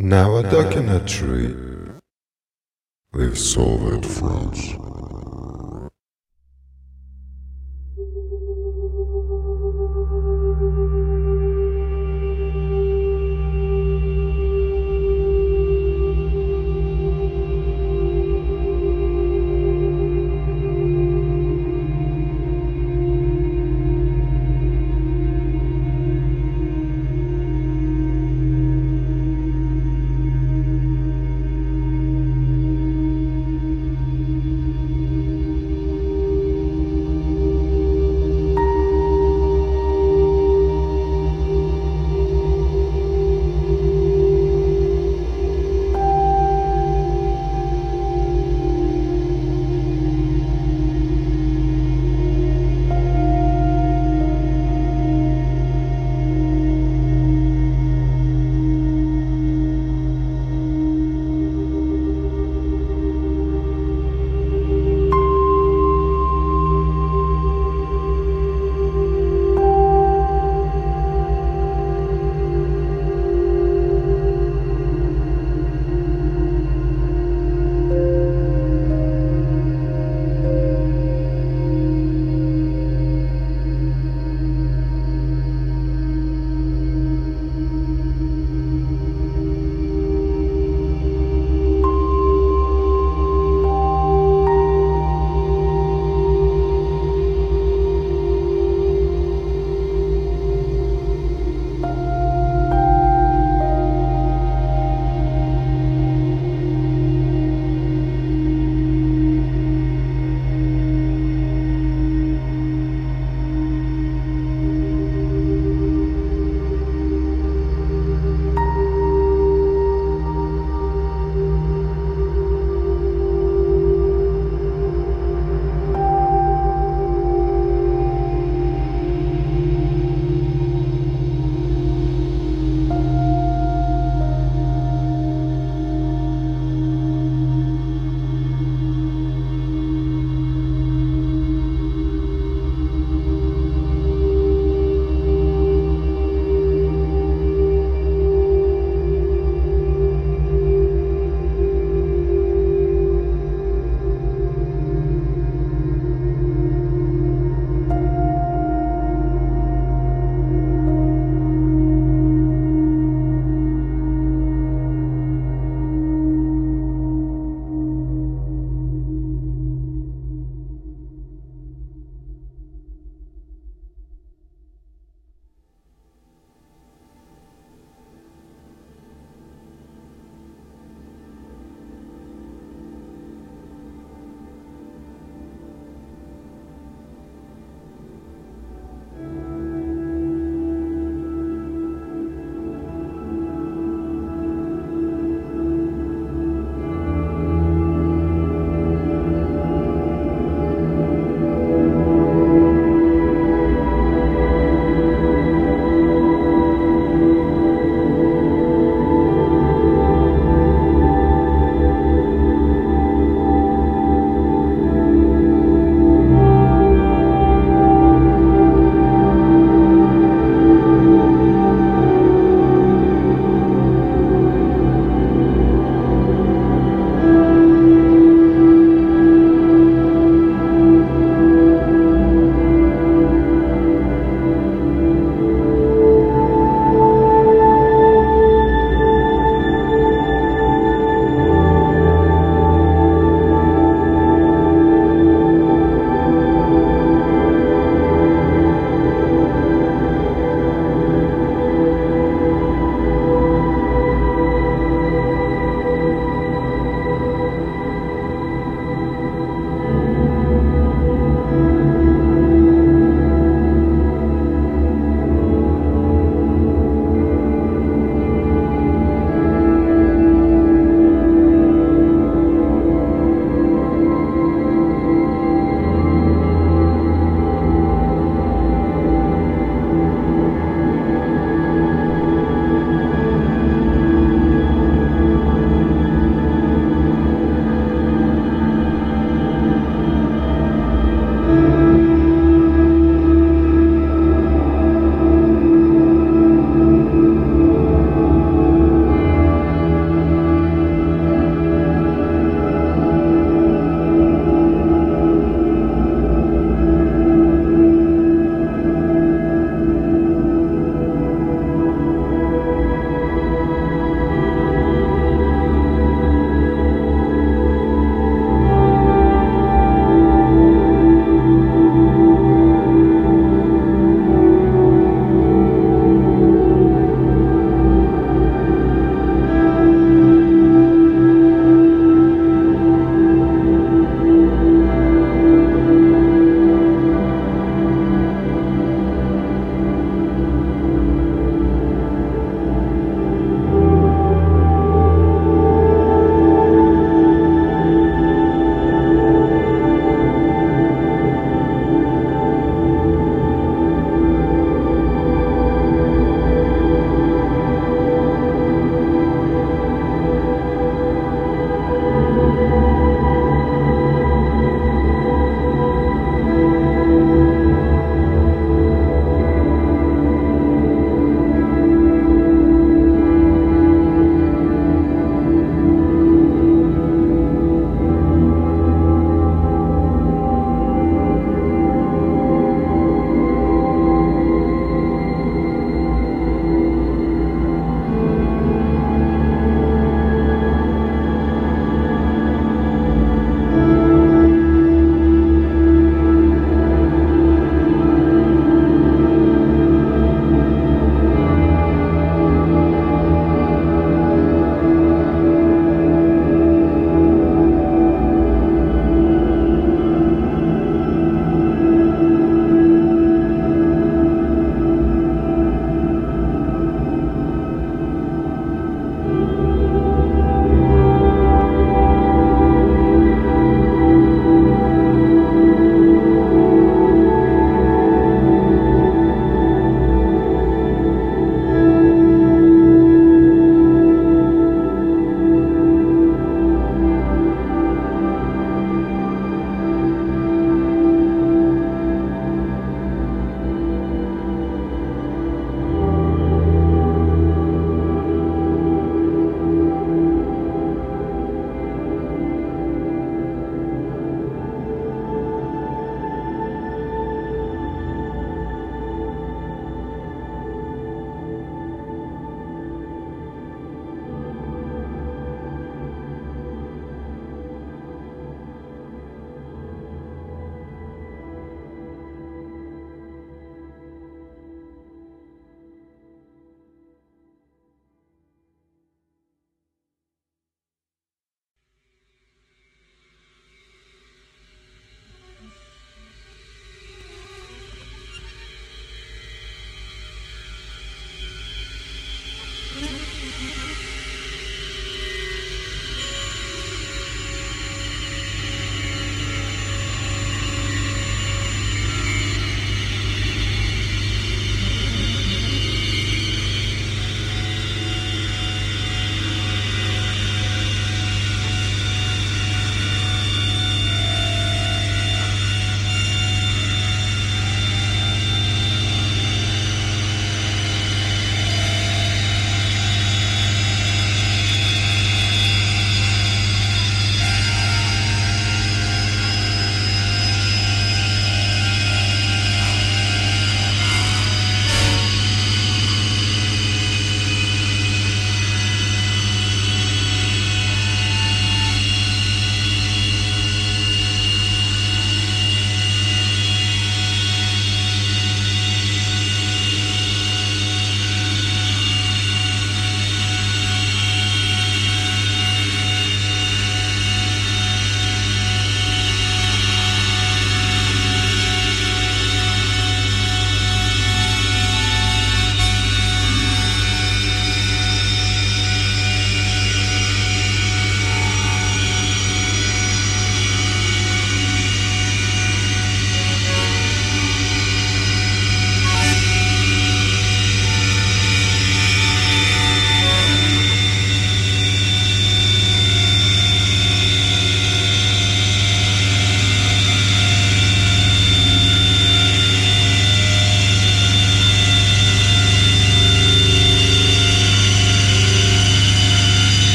Now a duck in a tree. Zoviet France.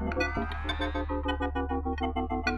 Thank you.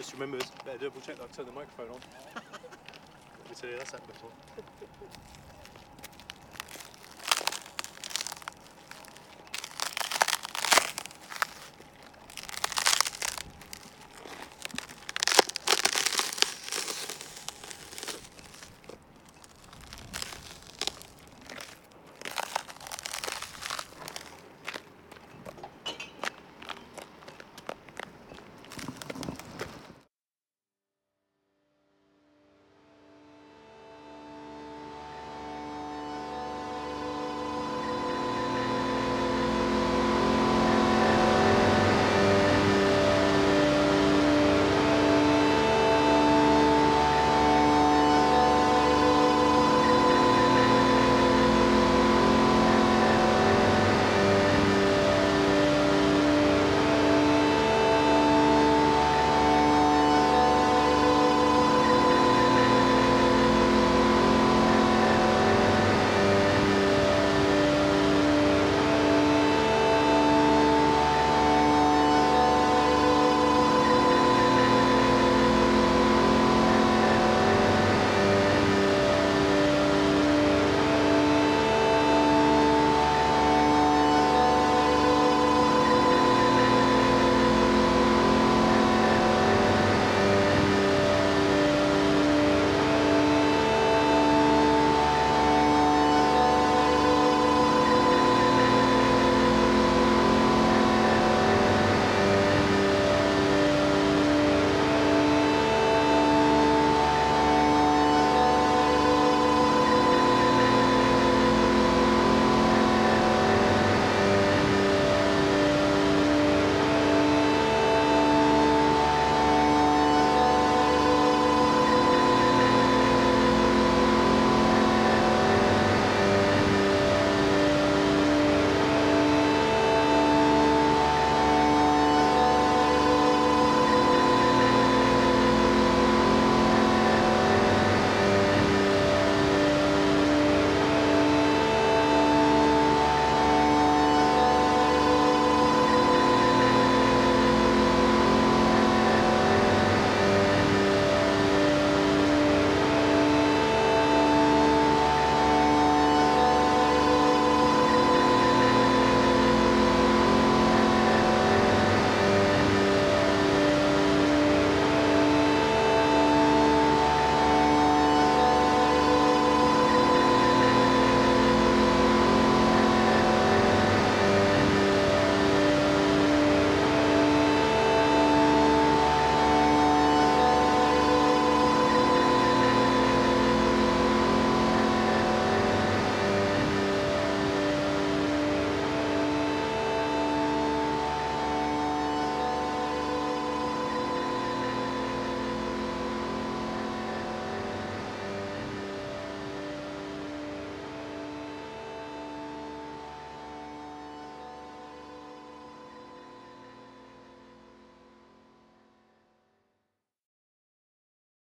Just remember, better double check that I turned the microphone on. Let me tell you, that's happened before.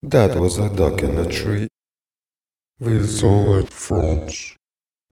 That was a duck in a tree with Zoviet France.